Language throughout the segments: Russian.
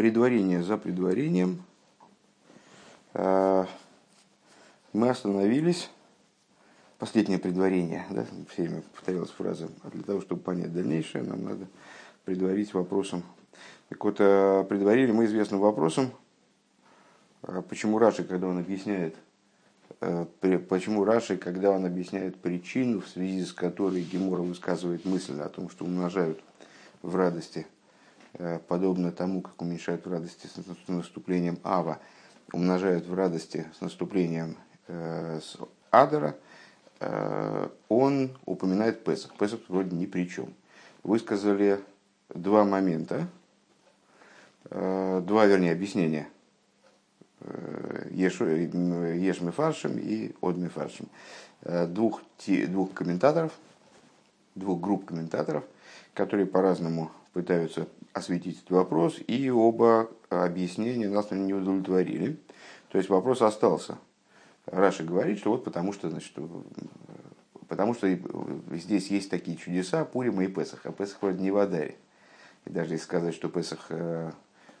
предварение за предварением. Мы остановились, последнее предварение, да, все время повторялась фраза, а для того, чтобы понять дальнейшее, нам надо предварить вопросом. Так вот, предварили мы известным вопросом, почему Раши, когда он объясняет Э, почему Раши, когда он объясняет причину, в связи с которой Гемора высказывает мысль о том, что умножают в радости, э, подобно тому, как уменьшают в радости с наступлением Ава, умножают в радости с наступлением э, с Адара, он упоминает Песах. Песах вроде ни при чем. Высказали два момента, два, вернее, объяснения – Еш Мефаршем и Од Мефаршем. Э, двух, двух комментаторов, двух групп комментаторов, которые по-разному пытаются осветить этот вопрос, и оба объяснения нас не удовлетворили. То есть вопрос остался. Раша говорит, что вот потому что, значит, потому что здесь есть такие чудеса Пурима и Песах, а Песах вроде не в Адаре. И даже если сказать, что Песах э,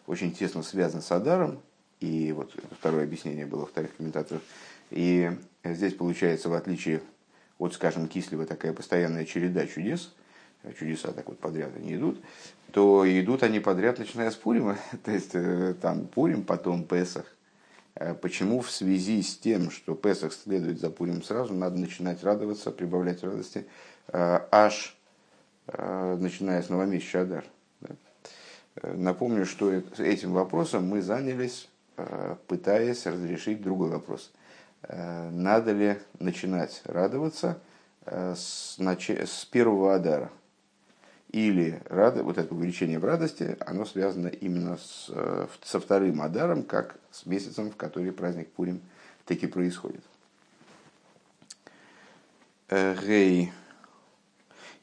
очень тесно связан с Адаром, и вот второе объяснение было вторых комментаторов. И здесь получается, в отличие от, скажем, Кислева, такая постоянная череда чудес, чудеса так вот подряд они идут, то идут они подряд, начиная с Пурима, то есть э, там Пурим, потом Песах. Э, почему в связи с тем, что Песах следует за Пурим сразу, надо начинать радоваться, прибавлять радости, э, аж начиная с новомесяча Адар. Напомню, что этим вопросом мы занялись пытаясь разрешить другой вопрос. Надо ли начинать радоваться с, с первого Адара? Или рад... вот это увеличение в радости, оно связано именно с... со вторым Адаром, как с месяцем, в который праздник Пурим таки происходит. Гей.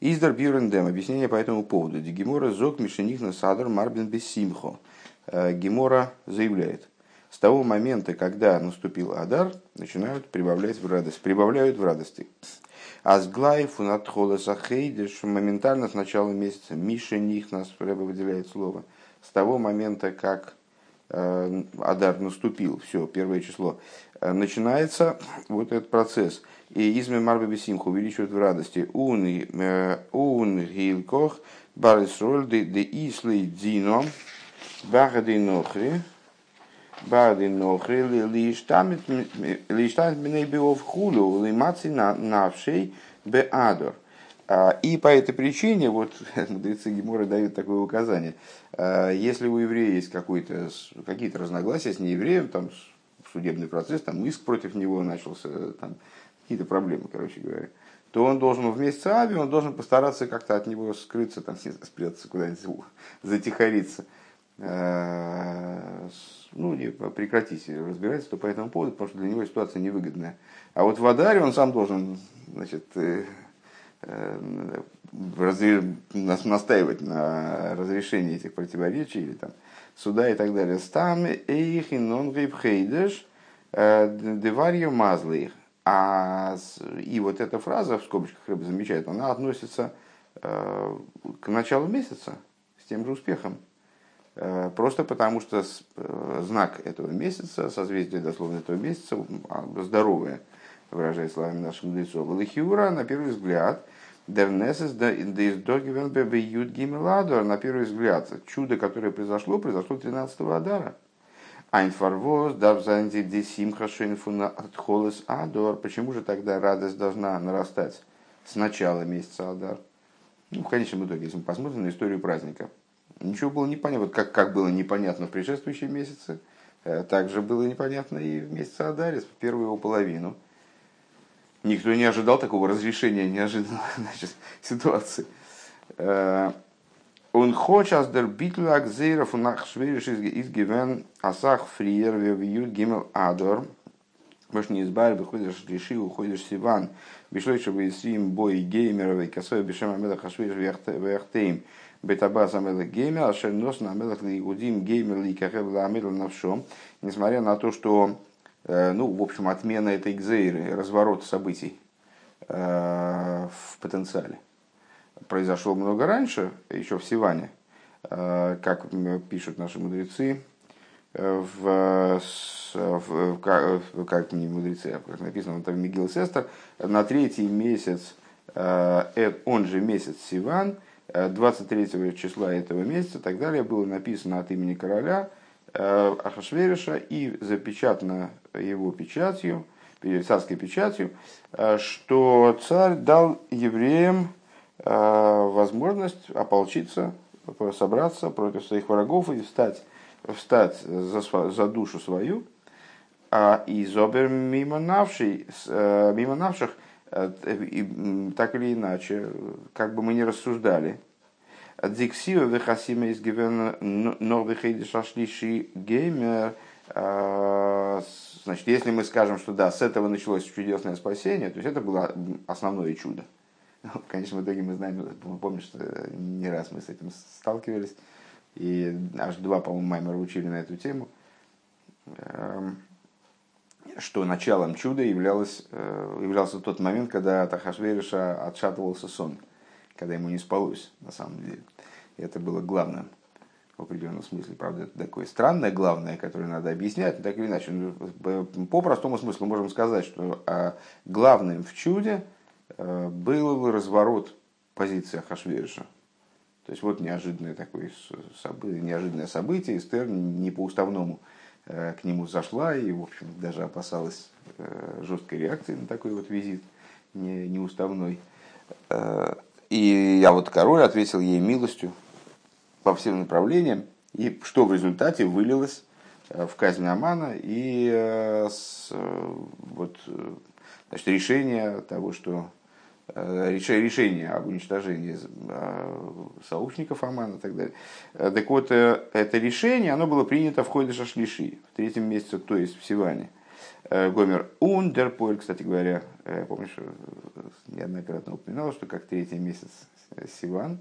Издар Бюрендем. Объяснение по этому поводу. Гемора зок мишенихна садар марбин бессимхо. Гемора заявляет – с того момента, когда наступил Адар, начинают прибавлять в радость, прибавляют в радости. А с Глайфу над Холосахейдиш моментально с начала месяца Миша них нас Рэба выделяет слово. С того момента, как э, Адар наступил, все, первое число, э, начинается вот этот процесс. И изме Марбе Бесимху увеличивают в радости. Ун э, гилкох барисроль де ислей дзино багады нохри Бады нохрили лиштамит миней биов хулю лимаци навшей беадор. И по этой причине, вот мудрецы Гемора дают такое указание, а, если у еврея есть какие-то разногласия с неевреем, там судебный процесс, там иск против него начался, там какие-то проблемы, короче говоря, то он должен в месяц Ави, он должен постараться как-то от него скрыться, там, спрятаться куда-нибудь, затихариться а, ну, не, прекратить разбирательство по этому поводу, потому что для него ситуация невыгодная. А вот в Адаре он сам должен значит, э, э, настаивать на разрешении этих противоречий или там суда и так далее. Стам эйхин он гейбхейдеш э, деварью мазлых. А и вот эта фраза, в скобочках рыба замечает, она относится к началу месяца с тем же успехом. Э, просто потому что э, знак этого месяца, созвездие дословно этого месяца, а, здоровое, выражая словами наших мудрецов, Лихиура, на первый взгляд, Дернесес на первый взгляд, чудо, которое произошло, произошло 13-го Адара. Айнфарвоз, давзанди десимха шейнфуна отхолес адор. Почему же тогда радость должна нарастать с начала месяца Адар? Ну, в конечном итоге, если мы посмотрим на историю праздника, Ничего было непонятно. Вот как, как было непонятно в предшествующие месяцы, э, так же было непонятно и в месяце Адарис, в первую его половину. Никто не ожидал такого разрешения неожиданной значит, ситуации. Э, он хочет дер битлю акзейров нах швериш из гивен асах фриер вьют гимел адор. Может не избавь, выходишь реши, уходишь сиван. Бишлой, чтобы сим бой геймеров и косой бешем амеда хашвиш вяхтейм. Бетаба Самела Геймер, Ашер Нос Намелах Лигудим Геймер Ликахев Ламил Навшом, несмотря на то, что, э, ну, в общем, отмена этой гзейры, разворот событий э, в потенциале. Произошел много раньше, еще в Сиване, как пишут наши мудрецы, в, в, как, как не мудрецы, а как написано в Мигил Сестер, на третий месяц, он же месяц Сиван, 23 числа этого месяца, так далее, было написано от имени короля Ахашвериша и запечатано его печатью, царской печатью, что царь дал евреям возможность ополчиться, собраться против своих врагов и встать встать за, за душу свою, а из обер мимо, навший, э, мимо навших, э, так или иначе, как бы мы ни рассуждали, Диксио вехасима из гивена норвехейди шашлиши геймер. Э, значит, если мы скажем, что да, с этого началось чудесное спасение, то есть это было основное чудо. Конечно, в итоге мы знаем, мы помним, что не раз мы с этим сталкивались, и аж два, по-моему, Маймера учили на эту тему, эм, что началом чуда являлось, э, являлся тот момент, когда от Ахашвериша отшатывался сон, когда ему не спалось, на самом деле. И это было главным в определенном смысле. Правда, это такое странное главное, которое надо объяснять, но так или иначе. Ну, по простому смыслу можем сказать, что а, главным в чуде э, был разворот позиции Ахашвериша – то есть вот неожиданное такое событие, неожиданное событие, Эстер не по уставному к нему зашла и, в общем, даже опасалась э, жесткой реакции на такой вот визит не, неуставной. Э, и я вот король ответил ей милостью по всем направлениям, и что в результате вылилось в казнь Амана и вот, значит, решение того, что Э, решение об уничтожении э, сообщников Амана и так далее. Э, так вот, это решение, оно было принято в ходе Шашлиши, в третьем месяце, то есть в Сиване. Гомер Ундерполь, кстати говоря, помнишь, неоднократно упоминал, что как третий месяц Сиван,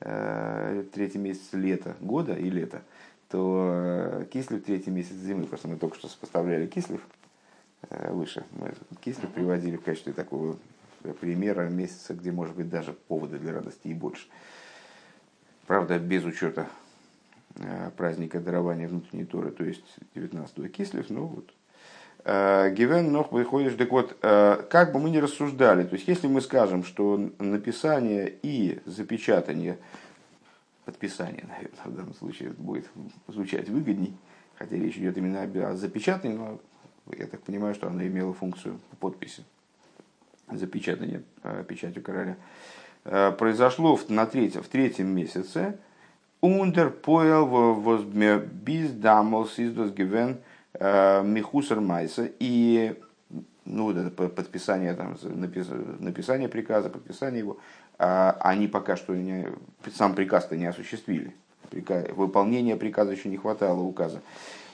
третий месяц лета, года и лета, то Кислив третий месяц зимы, просто мы только что сопоставляли Кислив выше, мы Кислив приводили в качестве такого примера месяца, где может быть даже поводы для радости и больше. Правда, без учета э, праздника дарования внутренней Торы, то есть 19-го Кислев, ну вот. Э, Гивен ног выходишь, так вот, э, как бы мы ни рассуждали, то есть если мы скажем, что написание и запечатание, подписание, наверное, в данном случае будет звучать выгодней, хотя речь идет именно о запечатании, но я так понимаю, что оно имело функцию подписи, запечатание э, печатью короля, э, произошло на третьем, в третьем месяце. Ундер поел возме без дамол сиздос гивен э, михусер майса. И ну, вот это подписание, там, написание приказа, подписание его, а они пока что не, сам приказ-то не осуществили. Выполнения приказа еще не хватало указа.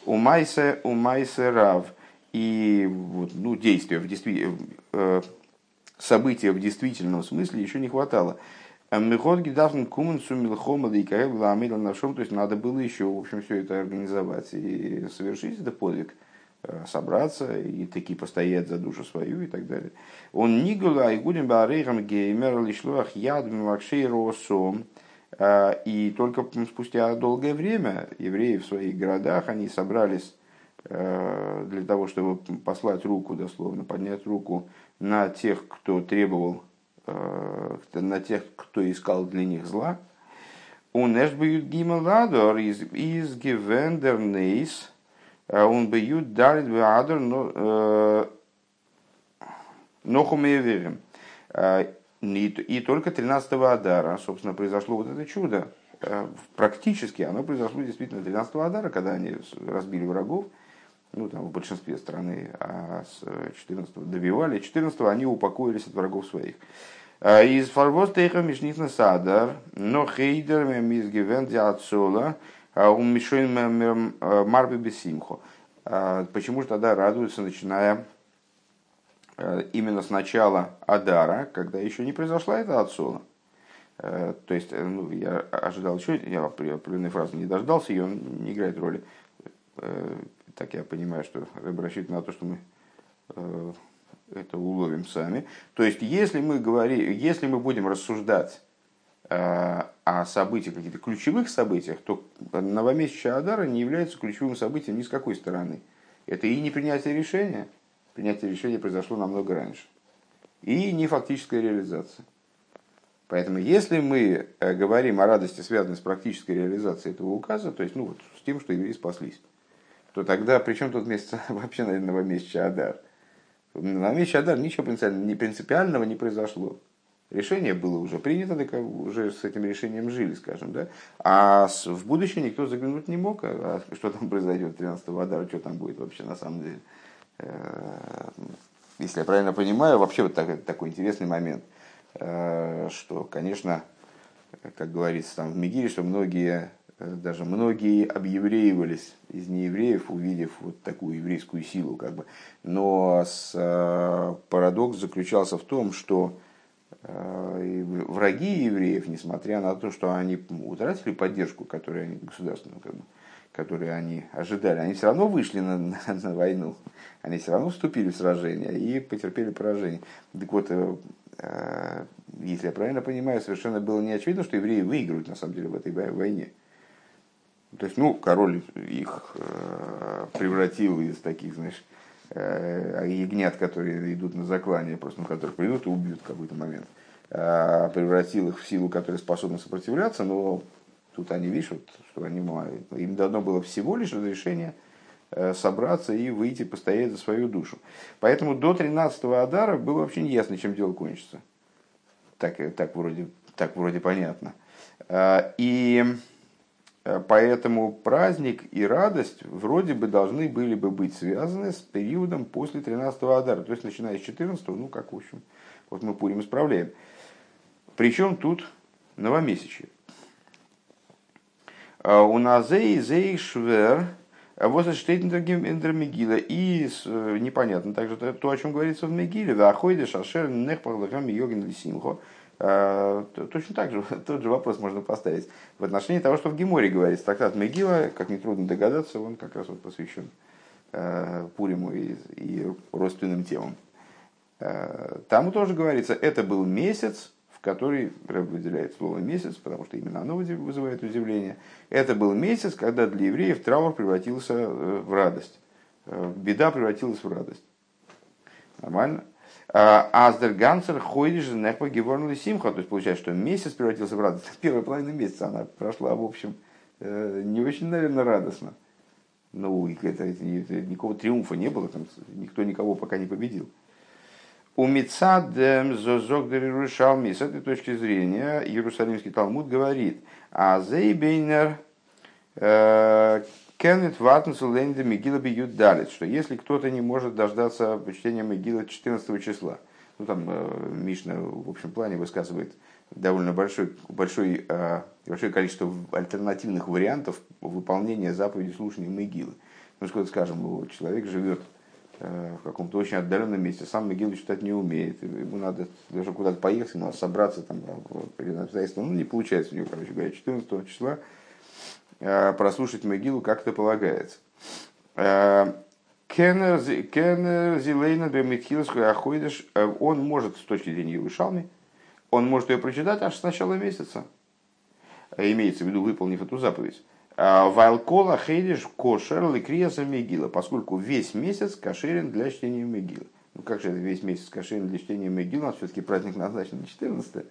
У Майса, у Майса Рав. И вот, ну, действия в действительности события в действительном смысле еще не хватало. Мехот гидавн кумен сумилхома да и нашом, то есть надо было еще, в общем, все это организовать и совершить это подвиг, э, собраться и таки постоять за душу свою и так далее. Он нигула и гудем барейхам геймер лишлуах яд мивакшей росом. Э, и только спустя долгое время евреи в своих городах, они собрались э, для того, чтобы послать руку, дословно, поднять руку на тех, кто требовал, э, на тех, кто искал для них зла. Он бьют гималадор из из гивендер нейс, он бьют дарит бадор нохумеверим. Э, и только 13-го Адара, собственно, произошло вот это чудо. Э, практически оно произошло действительно 13-го Адара, когда они разбили врагов ну, там, в большинстве страны, а с 14 добивали. 14 они упокоились от врагов своих. А из фарвостейха мишнитна садар, но хейдер мизгивен диацола, а умешен марби бесимхо. А почему же тогда радуются, начиная именно с начала Адара, когда еще не произошла эта отсола? То есть, ну, я ожидал еще, я определенной фразы не дождался, ее не играет роли так я понимаю, что Рэб на то, что мы э, это уловим сами. То есть, если мы, говорим, если мы будем рассуждать э, о событиях, каких-то ключевых событиях, то новомесячие Адара не является ключевым событием ни с какой стороны. Это и не принятие решения, принятие решения произошло намного раньше, и не фактическая реализация. Поэтому, если мы э, говорим о радости, связанной с практической реализацией этого указа, то есть ну, вот, с тем, что евреи спаслись, то тогда при чем тут месяц, вообще, наверное, новомесячный Адар? В новомесячный Адар ничего принципиального, не принципиального не произошло. Решение было уже принято, так уже с этим решением жили, скажем, да. А в будущее никто заглянуть не мог, а что там произойдет 13-го Адара, что там будет вообще на самом деле. Э, если я правильно понимаю, вообще вот так, такой интересный момент – Э, что, конечно, как говорится там в Мегире, что многие, даже многие объевреивались из неевреев, увидев вот такую еврейскую силу. Как бы. Но с, э, парадокс заключался в том, что враги евреев, несмотря на то, что они утратили поддержку, которую они государственную, как бы, которую они ожидали, они все равно вышли на, на, на войну, они все равно вступили в сражение и потерпели поражение. Так вот, Э, если я правильно понимаю, совершенно было не очевидно, что евреи выиграют на самом деле в этой войне. То есть, ну, король их э, превратил из таких, знаешь, э, ягнят, которые идут на заклание, просто на которых придут и убьют в какой-то момент, превратил их в силу, которая способна сопротивляться, но тут они видят, что они, им дано было всего лишь разрешение собраться и выйти постоять за свою душу. Поэтому до 13-го Адара было вообще не ясно, чем дело кончится. Так, так, вроде, так вроде понятно. А, и э, поэтому праздник и радость вроде бы должны были бы быть связаны с периодом после 13-го Адара. То есть, начиная с 14-го, ну как, в общем, вот мы Пурим исправляем. Причем тут новомесячье. А, у нас зей швер Штейтендер Мегила. И э, непонятно также то, о чем говорится в Мегиле. Ваходишь, Ашер, Нехпахлахам, Йогин, Лисимхо. Э, точно так же, тот же вопрос можно поставить в отношении того, что в Геморе говорится. Трактат Мегила, как нетрудно догадаться, он как раз вот посвящен э, Пуриму и, и родственным темам. Там тоже говорится, это был месяц, который Рэб выделяет слово месяц, потому что именно оно вызывает удивление. Это был месяц, когда для евреев траур превратился э, в радость. Э, беда превратилась в радость. Нормально? А, Аздер Гансер ходишь нехпа геворнли симха. То есть получается, что месяц превратился в радость. Первая половина месяца она прошла, в общем, э, не очень, наверное, радостно. Ну, это, это, никакого триумфа не было, там никто никого пока не победил. У Мицадем Зозогдер Иерушалми, с этой точки зрения, Иерусалимский Талмуд говорит, а Зейбейнер э, Кеннет Ватнсу Ленде Мегила бьют далит, что если кто-то не может дождаться чтения Мегила 14 числа, ну там э, Мишна в общем плане высказывает довольно большой, большой, э, большое количество альтернативных вариантов выполнения заповеди слушания Мегилы. Ну, скажем, человек живет Э, в каком-то очень отдаленном месте, сам Мегилу читать не умеет, ему надо даже куда-то поехать, надо собраться там при ну не получается у него, короче говоря, 14 числа э, прослушать Мегилу как-то полагается. Э, Кеннер Зилейна Бемитхилскую Ахойдыш, он может с точки зрения Иерушалми, он может ее прочитать аж с начала месяца, имеется в виду, выполнив эту заповедь. Вайлкола хейдиш кошер ликрияса мегила, поскольку весь месяц кошерен для чтения мегила. Ну как же весь месяц кошерен для чтения мегила, у нас все-таки праздник назначен на 14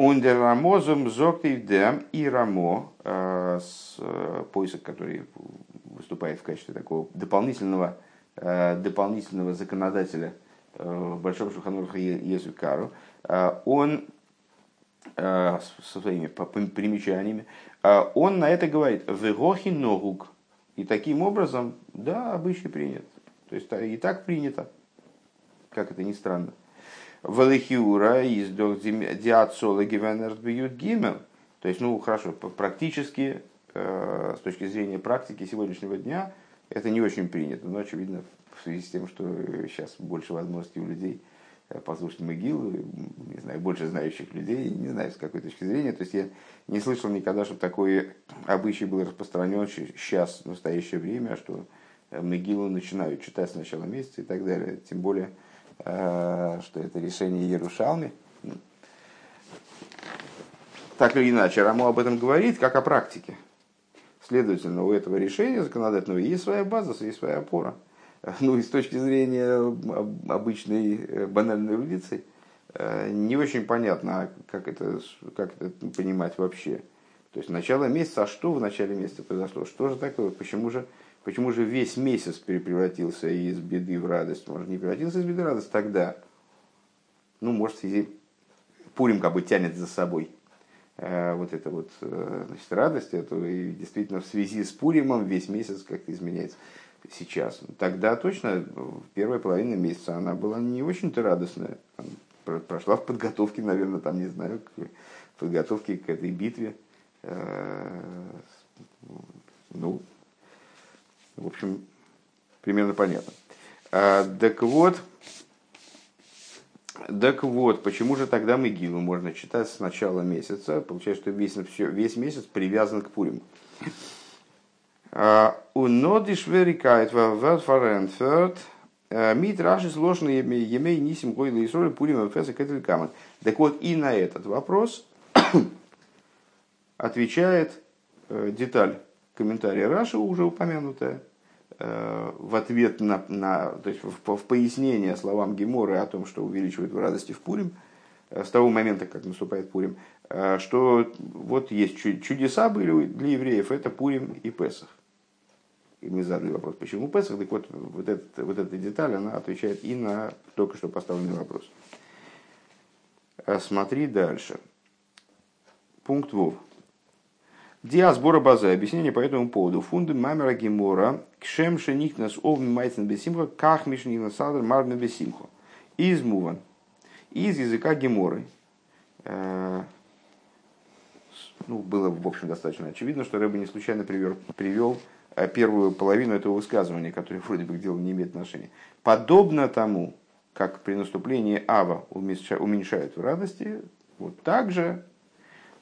Ундер Рамозом Зоктив и Рамо, с э, поисок, который выступает в качестве такого дополнительного, э, дополнительного законодателя э, Большого Шуханурха Езукару, он со своими примечаниями, он на это говорит «вегохи ногук». И таким образом, да, обычай принят. То есть и так принято, как это ни странно. Валихиура из диацола гивенерсбьют гимел. То есть, ну хорошо, практически, э, с точки зрения практики сегодняшнего дня, это не очень принято. Но очевидно, в связи с тем, что сейчас больше возможностей у людей Э, послушать могилу, не знаю, больше знающих людей, не знаю, с какой точки зрения. То есть я не слышал никогда, чтобы такой обычай был распространен сейчас, в настоящее время, что э, могилу начинают читать с начала месяца и так далее. Тем более, что это решение Ярушалми. так или иначе, Рамо об этом говорит, как о практике. Следовательно, у этого решения законодательного есть своя база, есть своя опора. Ну и с точки зрения обычной э, банальной эрудиции, э, не очень понятно, как это, как это понимать вообще. То есть начало месяца, а что в начале месяца произошло? Что же такое? Почему же, почему же весь месяц превратился из беды в радость? Может, не превратился из беды в радость тогда? Ну, может, связи Пурим как бы тянет за собой э, вот это вот значит, радость эту, и действительно в связи с Пуримом весь месяц как-то изменяется сейчас. Тогда точно в первой половине месяца она была не очень-то радостная. Прошла в подготовке, наверное, там, не знаю, к подготовке к этой битве. Э, ну, в общем, примерно понятно. А, так вот, так вот, почему же тогда Мегилу можно читать с начала месяца? Получается, что весь, весь месяц привязан к Пуриму. У ноди шверикает в фаренферт мит раши сложно емей нисим гойла и соли пулим феса камен. Так вот, и на этот вопрос отвечает э, деталь комментария Раши, уже упомянутая, э, в ответ на, на то есть в, в пояснение словам Геморы о том, что увеличивает в радости в Пурим, э, с того момента, как наступает Пурим, что вот есть чудеса были для евреев, это Пурим и Песах. И мы задали вопрос, почему Песах, так вот, вот, этот, вот эта деталь, она отвечает и на только что поставленный вопрос. Смотри дальше. Пункт Вов. Диасбора база. Объяснение по этому поводу. Фунды мамера гемора. Кшем шеникнас овми майцен бесимха. Ках мишникнас садр марна бесимха. Из муван. Из языка геморы. Э, ну, было, в общем, достаточно очевидно, что Рэба не случайно привел, привел э, первую половину этого высказывания, которое вроде бы к делу не имеет отношения. Подобно тому, как при наступлении Ава уменьшают в радости, вот так же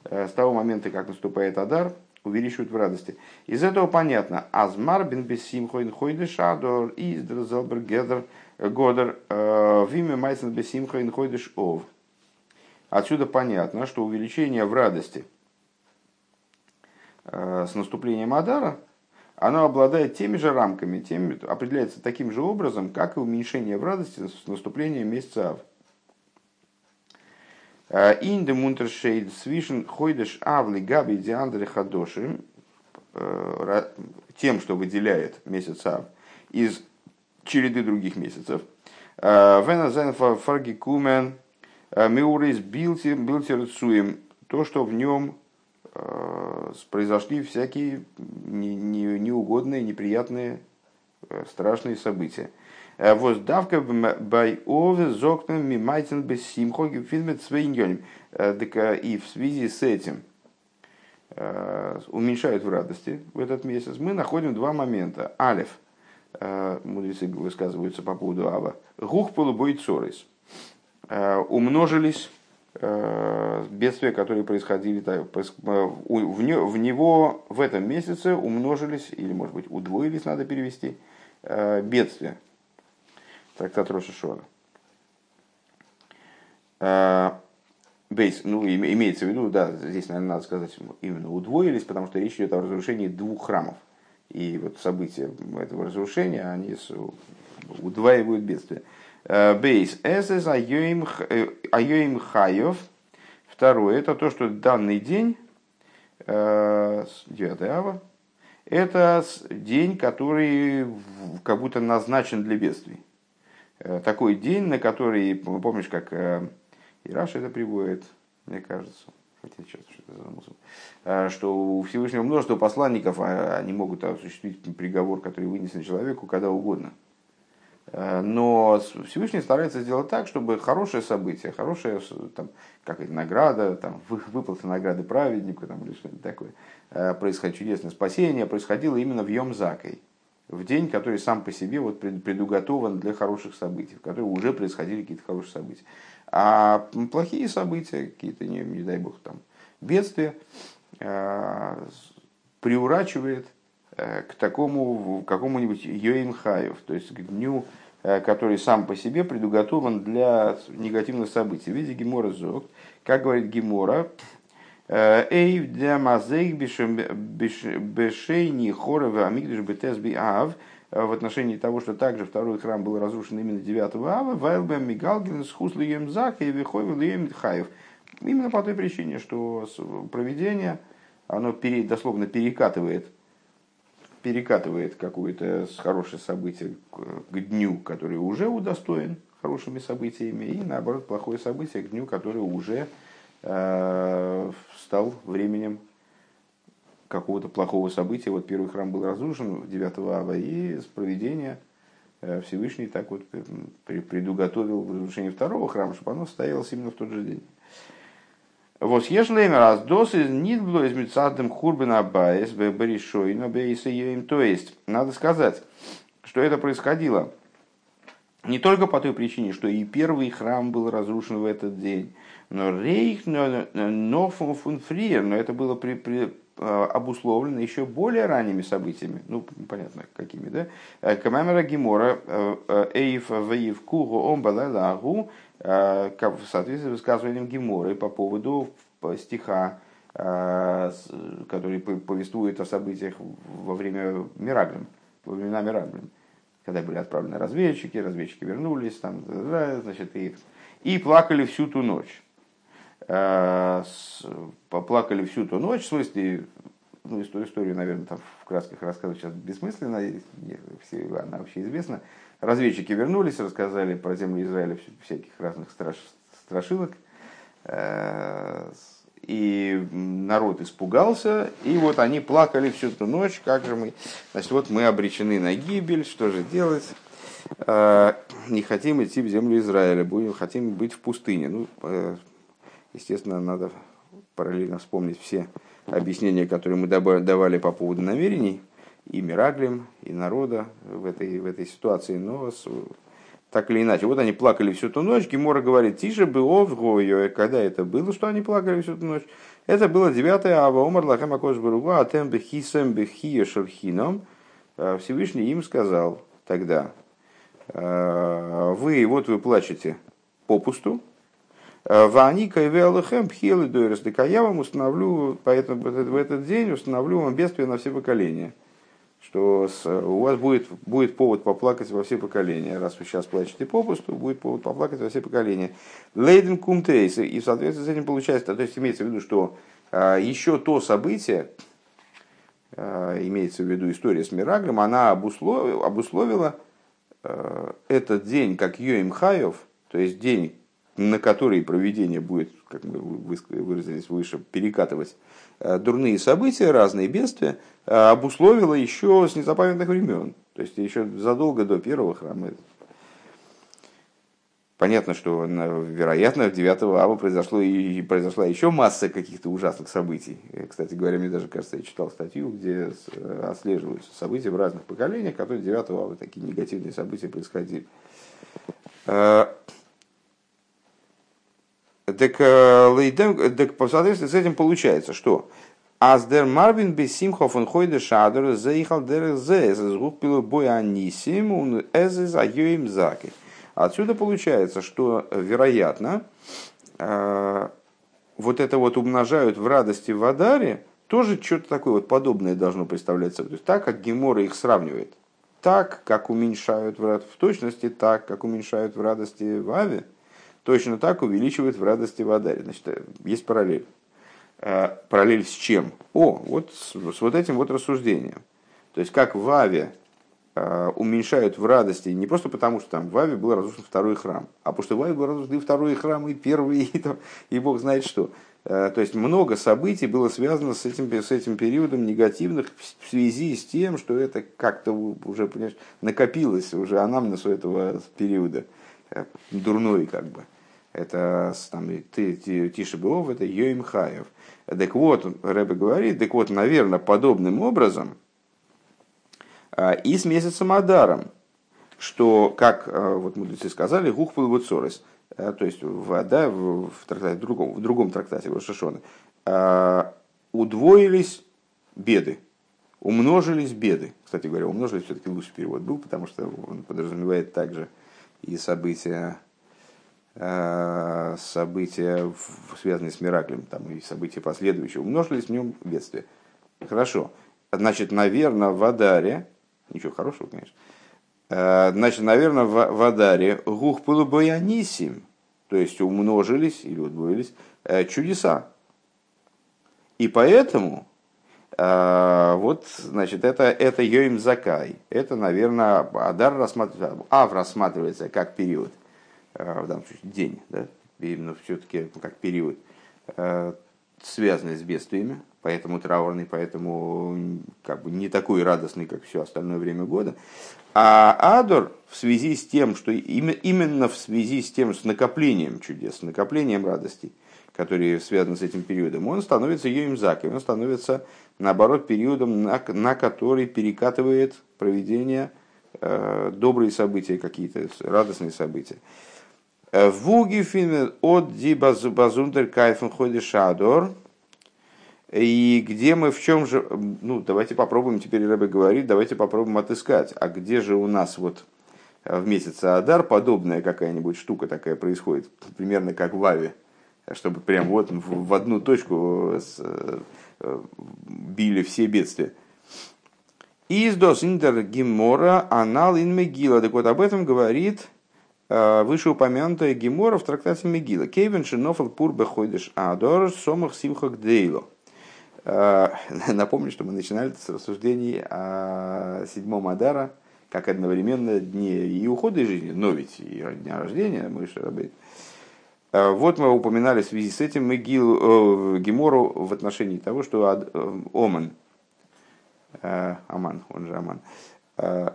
с того момента, как наступает Адар, увеличивают в радости. Из этого понятно. Азмар бен бесим хойн хойды шадор из дрозелбер гедер годер э, виме майсен бесим хойн хойдыш ов. Отсюда понятно, что увеличение в радости э, с наступлением Адара, оно обладает теми же рамками, теми, определяется таким же образом, как и уменьшение в радости с наступлением месяца Ав. Ин де мунтершейд свишен хойдеш авли габи диандре хадоши, тем, что выделяет месяц Ав из череды других месяцев. Вена зен фаргикумен меурис билтер цуем, то, что в нем произошли всякие неугодные, неприятные, страшные события. Э, Воздавка бай ове зокнем мимайтен без симхоги фильмет свейньоним. Э, э, и в связи с этим уменьшают в радости в этот месяц, мы находим два момента. Алиф, мудрецы высказываются по поводу Ава, гух полубой цорис. Умножились бедствия, которые происходили в него в этом месяце умножились, или может быть удвоились, надо перевести, бедствия, трактат Роша Шора. А, бейс, ну, имеется в виду, да, здесь, наверное, надо сказать, именно удвоились, потому что речь идет о разрушении двух храмов. И вот события этого разрушения, они удваивают бедствие. А, бейс, айоим э, хаев. Второе, это то, что данный день, 9 э, ава, это день, который как будто назначен для бедствий. Э, такой день, на который, помнишь, как э, и Раша это приводит, мне кажется, хотя сейчас что-то замусил, э, что у Всевышнего множество посланников, а они могут осуществить приговор, который вынесен человеку, когда угодно. Но Всевышний старается сделать так, чтобы хорошее событие, хорошая там, как это, награда, там, выплата награды праведнику там, или что-нибудь такое, происходит чудесное спасение, происходило именно в Йом-Закой в день, который сам по себе вот предуготован для хороших событий, в которые уже происходили какие-то хорошие события. А плохие события, какие-то, не, не дай бог, там, бедствия, э, приурачивает э, к такому, какому-нибудь Йоимхаев, то есть к дню, э, который сам по себе предуготован для негативных событий. В виде Гемора Зог, как говорит Гемора, Эй, демазейк бешейни хорова амигдыш бетес би ав в отношении того, что также второй храм был разрушен именно 9 ава, Вайлбем Мигалгин с Зак и Виховил Хаев. Именно по той причине, что проведение, оно пере, дословно перекатывает, перекатывает какое-то хорошее событие к дню, который уже удостоен хорошими событиями, и наоборот плохое событие к дню, который уже Э, стал временем какого-то плохого события. Вот первый храм был разрушен 9 ава, и с проведения э, Всевышний так вот предуготовил разрушение второго храма, чтобы оно состоялось именно в тот же день. Вот ешлеймер раз дос из нидбло из мецадем хурбена абаес бешой, но бейсеем. То есть, надо сказать, что это происходило не только по той причине, что и первый храм был разрушен в этот день, но рейх, но фунфриер, но это было при, при, а, обусловлено еще более ранними событиями, ну, понятно, какими, да? Э, Камамера Гимора, э, э, Эйф Ваив Кугу Омбалагу, в соответствии с высказыванием Гиморы по поводу стиха, который повествует о событиях во время Мираглем, во времена Мираглем, когда были отправлены разведчики, разведчики вернулись, там, значит, и, и плакали всю ту ночь. Э, поплакали всю ту ночь, в смысле, ну, историю, историю, наверное, там в красках рассказывать сейчас бессмысленно, все, она вообще известна. Разведчики вернулись, рассказали про землю Израиля всяких разных страш, страшилок, э, и народ испугался, и вот они плакали всю ту ночь, как же мы, значит, вот мы обречены на гибель, что же делать? Э, не хотим идти в землю Израиля, будем, хотим быть в пустыне. Ну, Естественно, надо параллельно вспомнить все объяснения, которые мы давали по поводу намерений, и Мираглем, и народа в этой, в этой ситуации, но так или иначе. Вот они плакали всю ту ночь, Гемора говорит, тише было в Гойо, когда это было, что они плакали всю ту ночь? Это было 9 ава, Омар Лахам Акош Баругу, Атем Бехисем Бехия Шерхином. Э, Всевышний им сказал тогда, «Э, вы, вот вы плачете попусту, Ваника и Велахем Пхилы Дойрес я вам установлю, поэтому в этот день установлю вам бедствие на все поколения. Что у вас будет, будет повод поплакать во все поколения. Раз вы сейчас плачете попусту, будет повод поплакать во все поколения. Лейден кумтейс. И в соответствии с этим получается, то есть имеется в виду, что а, еще то событие, а, имеется в виду история с Мираглем, она обусловила, обусловила этот день как Йоим Хаев, то есть день, на который проведение будет, как мы выразились выше, перекатывать э, дурные события, разные бедствия, э, обусловило еще с незапамятных времен. То есть еще задолго до первого храма. Понятно, что, вероятно, в 9 ава произошло и произошла еще масса каких-то ужасных событий. Э, кстати говоря, мне даже кажется, я читал статью, где отслеживаются события в разных поколениях, которые 9 ава такие негативные события происходили. Так, э, так по соответствии с этим получается, что Аздер Марвин без Симхофен Хойде Шадер заехал заки. Отсюда получается, что вероятно э, вот это вот умножают в радости в Адаре, тоже что-то такое вот подобное должно представлять собой. То есть так, как Гемора их сравнивает, так, как уменьшают в, в точности, так, как уменьшают в радости в Аве, точно так увеличивает в радости в Адаре. Значит, э, есть параллель. Э, параллель с чем? О, вот с, с вот этим вот рассуждением. То есть, как в Аве э, уменьшают в радости не просто потому, что там в Аве был разрушен второй храм, а потому что в Аве был разрушен и второй храм, и первый, и, там, и Бог знает что. То есть много событий было связано с этим, с этим периодом негативных в связи с тем, что это как-то уже понимаешь, накопилось уже анамнез у этого периода дурной как бы. Это там, ты, ты, Тише Беов, это Йоим Хаев. Так вот, Рэбе говорит, так вот, наверное, подобным образом а, и с месяцем Адаром, что, как а, вот мудрецы сказали, гух цорес, а, то есть в, да, в, в, трактате, в, другом, в другом трактате Рошашона, удвоились беды, умножились беды. Кстати говоря, умножились все-таки лучший перевод был, потому что он подразумевает также и события э, события, связанные с Мираклем, там, и события последующие, умножились в нем бедствия. Хорошо. Значит, наверное, в Адаре, ничего хорошего, конечно, э, значит, наверное, в Адаре гух полубоянисим, то есть умножились или удвоились э, чудеса. И поэтому вот, значит, это, это Йоим Закай. Это, наверное, Адар рассматривается, Ав рассматривается как период, а, в данном случае день, да, именно все-таки как период, а, связанный с бедствиями, поэтому траурный, поэтому как бы не такой радостный, как все остальное время года. А Адор в связи с тем, что именно в связи с тем, с накоплением чудес, с накоплением радостей, которые связаны с этим периодом, он становится Йоим Закой, он становится наоборот, периодом, на, на который перекатывает проведение э, добрые события, какие-то радостные события. Э, Вуги от ди базундер кайфен ходи шадор. И где мы в чем же, ну давайте попробуем, теперь Рэбе говорит, давайте попробуем отыскать, а где же у нас вот в месяце Адар подобная какая-нибудь штука такая происходит, примерно как в Аве, чтобы прям вот в одну точку с, били все бедствия. Издос индер гемора анал ин мегила. Так вот об этом говорит э, вышеупомянутая гемора в трактате Мегила. Кейвен шинофал пур беходиш адор сомах симхак дейло. Э, напомню, что мы начинали с рассуждений о седьмом Адара, как одновременно дне и ухода из жизни, но ведь и дня рождения Мыши Рабейт. Э, вот мы упоминали в связи с этим Мегил, э, Гемору в отношении того, что Ад, э, Оман, э, Аман, он же Аман, э,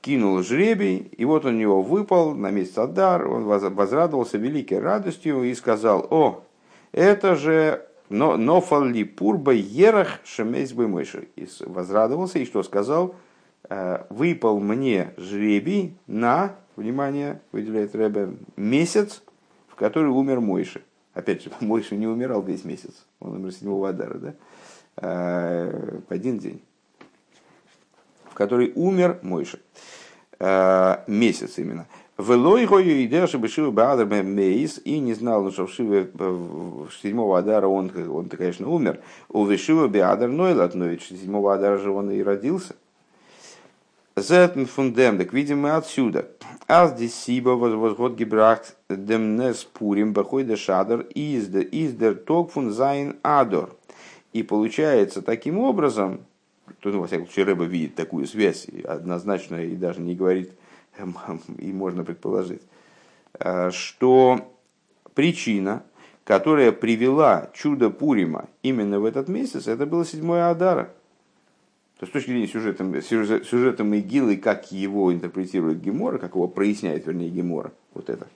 кинул жребий, и вот у него выпал на месяц Адар, он возрадовался великой радостью и сказал, о, это же но нофалли пурба ерах шемейс бы мыши. И возрадовался, и что сказал? «Э, выпал мне жребий на, внимание, выделяет Рэбе, месяц который умер Мойши. Опять же, Мойши не умирал весь месяц, он умер 7 Адара, да? А, в один день. В который умер Мойши. А, месяц именно. Велой гою идея, чтобы Шива Баадар Мейс, и не знал, что в Шиве 7 Адара он, он конечно, умер. У Вишива Баадар Нойлат, но 7 Адара же он и родился. Зетн фундем, так видим мы отсюда. Аз дисиба возгод гибрахт демнес пурим бахойда шадр издер издер ток фун зайн адор. И получается таким образом, тут, ну, во всяком случае, Рэба видит такую связь однозначно и даже не говорит, и можно предположить, э, что причина, которая привела чудо Пурима именно в этот месяц, это было седьмое Адара – то с точки зрения сюжета, сюжета Мегилы, как его интерпретирует Гемора, как его проясняет, вернее, Гемора, вот это,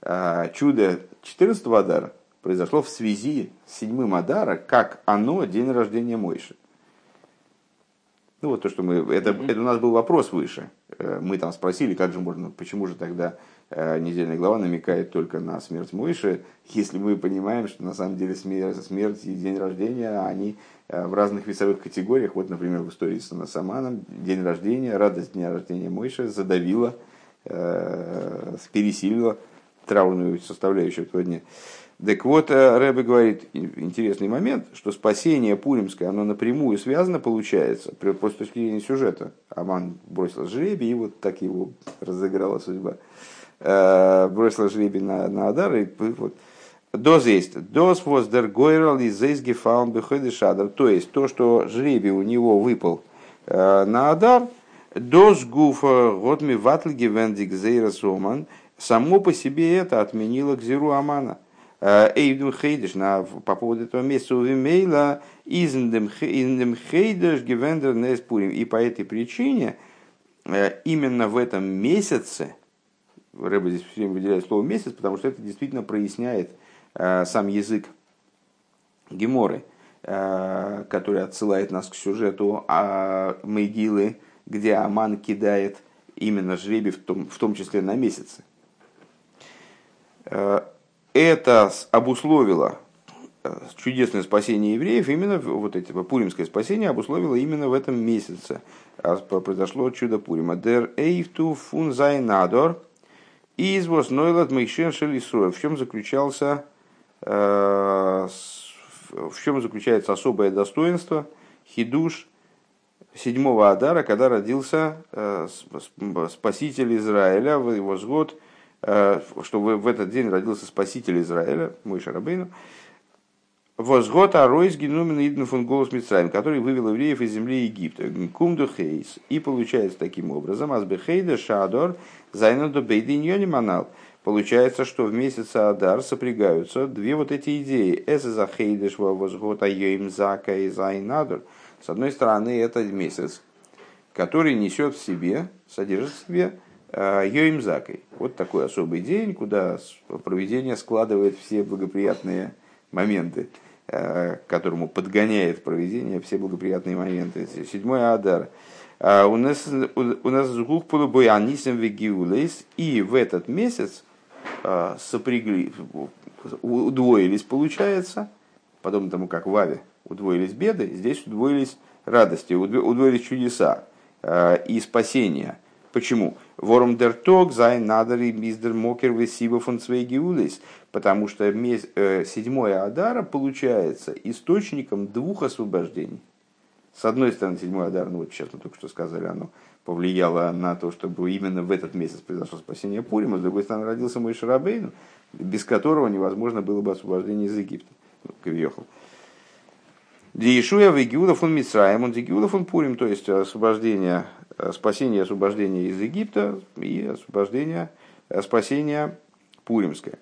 а, чудо 14 Адара произошло в связи с седьмым Адара, как оно день рождения Мойши. Ну вот то, что мы... Это, это у нас был вопрос выше. Э, мы там спросили, как же можно, почему же тогда э, недельная глава намекает только на смерть Мойши, если мы понимаем, что на самом деле смерть, смерть и день рождения, они э, в разных весовых категориях. Вот, например, в истории с Саманом день рождения, радость дня рождения Мойши задавила, пересилила траурную составляющую этого дня. Так вот, э, Рэбе говорит, интересный момент, что спасение Пуримское, оно напрямую связано, получается, по точки зрения сюжета. Аман бросил жребий, и вот так его разыграла судьба. Э, бросил жребий на, на Адар, и вот. Доз есть. Доз воз дер гойрал и зейсги фаун шадр. То есть, то, что жребий у него выпал э, на Адар, доз гуфа готми ватлги вендик зейра соман, само по себе это отменило Гзиру Амана. Эйвдем Хейдеш на, по поводу этого месяца у Вимейла Издем Хейдеш Гевендер Неспурим. И по этой причине э, именно в этом месяце, Рэба здесь все время выделяет слово месяц, потому что это действительно проясняет э, сам язык Геморы, э, который отсылает нас к сюжету а Мейгилы, где Аман кидает именно жребий, в том, в том числе на месяцы это обусловило э, чудесное спасение евреев, именно вот это пуримское спасение обусловило именно в этом месяце. Произошло чудо Пурима. Дер эйфту фун зайнадор И из Воснойлат Мейшен. В чем заключался в чем заключается особое достоинство хидуш седьмого Адара, когда родился спаситель Израиля, в его сгод, что в этот день родился спаситель Израиля, мой Шарабейну, Возгод Аройс Генумен Иден фон Голос Мицраем, который вывел евреев из земли Египта. Кумду Хейс. И получается таким образом, Азбехейда Шадор Зайнаду Бейдиньони Манал. Получается, что в месяц Адар сопрягаются две вот эти идеи. Эс за Хейдеш Возгод Айоим Зака и Зайнадор. С одной стороны, это месяц, который несет в себе, содержит в себе э, Йоим Закой. Вот такой особый день, куда проведение складывает все благоприятные моменты, э, к которому подгоняет проведение все благоприятные моменты. Седьмой Адар. А у нас у нас звук полубой анисим вегиулейс, и в этот месяц э, сопрягли, удвоились, получается, подобно тому, как в Аве удвоились беды, здесь удвоились радости, удвоились чудеса э, и спасения. Почему? Ворум дер тог, зай надер и миздер мокер весиба фон гиулис. Потому что э, седьмое Адара получается источником двух освобождений. С одной стороны, седьмое Адар, ну вот сейчас мы только что сказали, оно повлияло на то, чтобы именно в этот месяц произошло спасение Пурима. С другой стороны, родился мой Шарабейн, без которого невозможно было бы освобождение из Египта. Ну, Кавьехал. Диешуя Вегиуда фон Мицраем, он Дигиуда фон Пурим, то есть освобождение спасение и освобождение из Египта и освобождение, э, спасение Пуримское.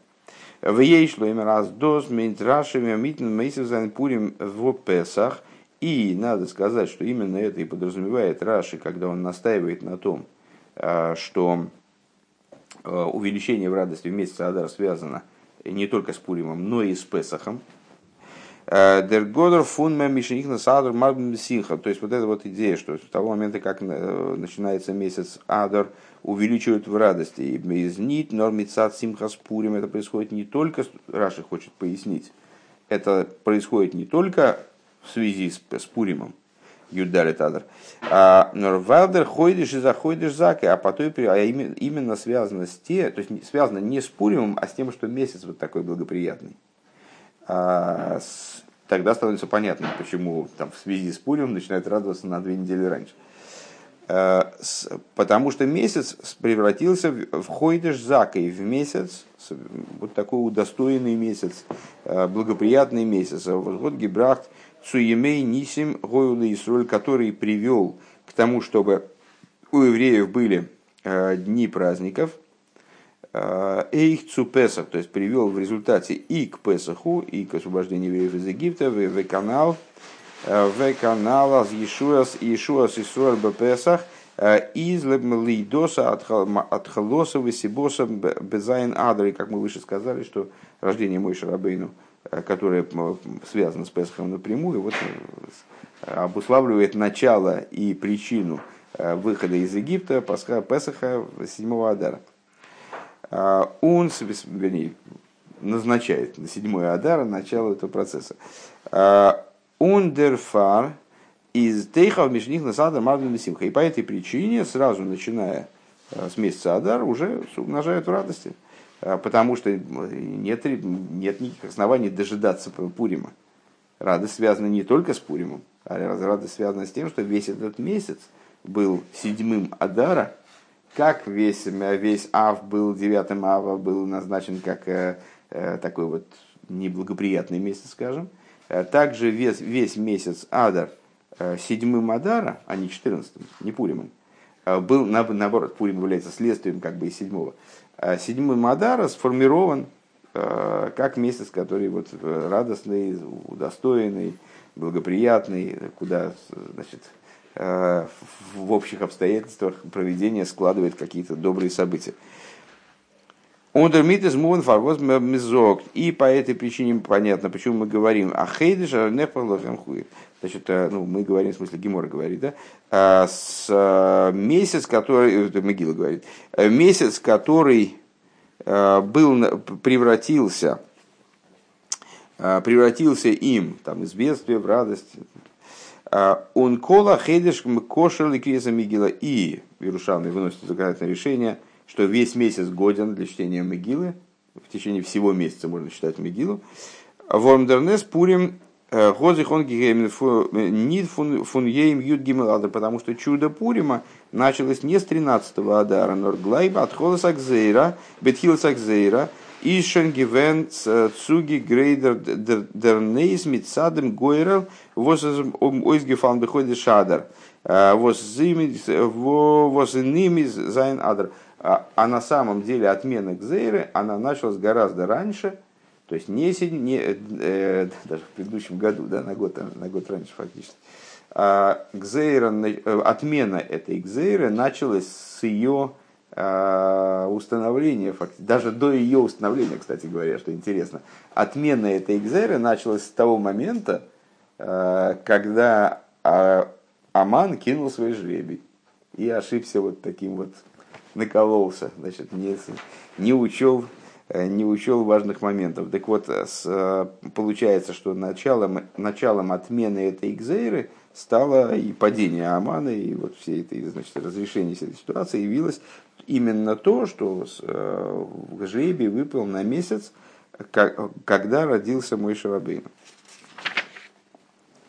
ויש לומר אַז דאָס מיינט רש״י מיטן מוסיף זיין פורים ופסח. И надо сказать, что именно это и подразумевает Раши, когда он настаивает на том, э, что увеличение в радости в месяц Адар связано не только с Пуримом, но и с Песахом, דער גדר פון משנכנס אדר מרבין בשמחה. То есть вот эта вот идея, что с того момента, как э, начинается месяц Адар, увеличивают в радости. Из нит нормицат симхас пурим. Это происходит не только, Раши хочет пояснить, это происходит не только в связи с, с Пуримом, Юдали Тадр. А Норвалдер ходишь и заходишь заки, а по той а именно связано с те, то есть связано не с Пуримом, а с тем, что месяц вот такой благоприятный. А, тогда становится понятно, почему там, в связи с Пурим начинают радоваться на две недели раньше. А, потому что месяц превратился в хойдеш закой, в месяц, вот такой удостоенный месяц, а, благоприятный месяц. Вот Гибрахт Цуемей Нисим Гоюла Исроль, который привел к тому, чтобы у евреев были дни праздников – Эйх цу Песах, то есть привел в результате и к Песаху, и к освобождению евреев из Египта, в канал, в канал с Иешуас, Иешуас Исруэль Песах, из Лидоса от Халоса Весибоса Безайн Адры, как мы выше сказали, что рождение Мой Шарабейну, которое связано с Песахом напрямую, вот обуславливает начало и причину выхода из Египта Песаха 7 Адара. А, он, вернее, назначает на седьмое Адара начало этого процесса. Ундерфар из Тейхав Мишних Насада Марден Симха. И по этой причине, сразу начиная а, с месяца Адар, уже умножают в радости. А, потому что нет, нет никаких оснований дожидаться Пурима. Радость связана не только с Пуримом, а радость связана с тем, что весь этот месяц был седьмым Адара – как весь, весь Ав был, девятым Ава был назначен как э, э, такой вот неблагоприятный месяц, скажем, э, также весь, весь месяц Адар седьмым Адара, а не четырнадцатым, не Пуримом, был, наоборот, Пурим является следствием как бы из седьмого. Седьмым Адара сформирован как месяц, который вот радостный, удостоенный, благоприятный, куда значит, Э, в общих обстоятельствах проведения складывает какие-то добрые события. Ундермит из фарвоз мизок. И по этой причине понятно, почему мы говорим о хейдеша нефалахамхуев. Значит, э, ну, мы говорим, в смысле, Гемор говорит, да? А с э, месяц, который, это Могила говорит, месяц, который был, превратился, превратился им там, из бедствия в радость, он кола хейдеш кошер ликреза мигила. И Иерушалми выносит законодательное решение, что весь месяц годен для чтения Мегилы, в течение всего месяца можно читать Мегилу. Вормдернес Пурим Гозих он нид фун ейм юд гимелада, потому что чудо Пурима началось не с 13-го Адара, но глайба от холоса кзейра, бетхилса кзейра, Ишен гивен цуги грейдер дернейс mit садем гойрел воз ойсгефалн беходи шадар воз ними зайн адр. А на самом деле отмена Гзейры, она началась гораздо раньше, то есть не, не э, даже в предыдущем году, да, на год, на год раньше фактически. А Гзейра, э, отмена этой Гзейры началась с ее а, установления, даже до ее установления, кстати говоря, что интересно. Отмена этой Гзейры началась с того момента, а, когда а, Аман кинул свой жребий и ошибся вот таким вот, накололся, значит, не, не учел Э, не учел важных моментов. Так вот, э, с, э, получается, что началом, началом отмены этой экзейры стало и падение Амана, и вот все это, значит, разрешение всей этой ситуации явилось именно то, что в жребий выпал на месяц, когда родился мой Шарабейн.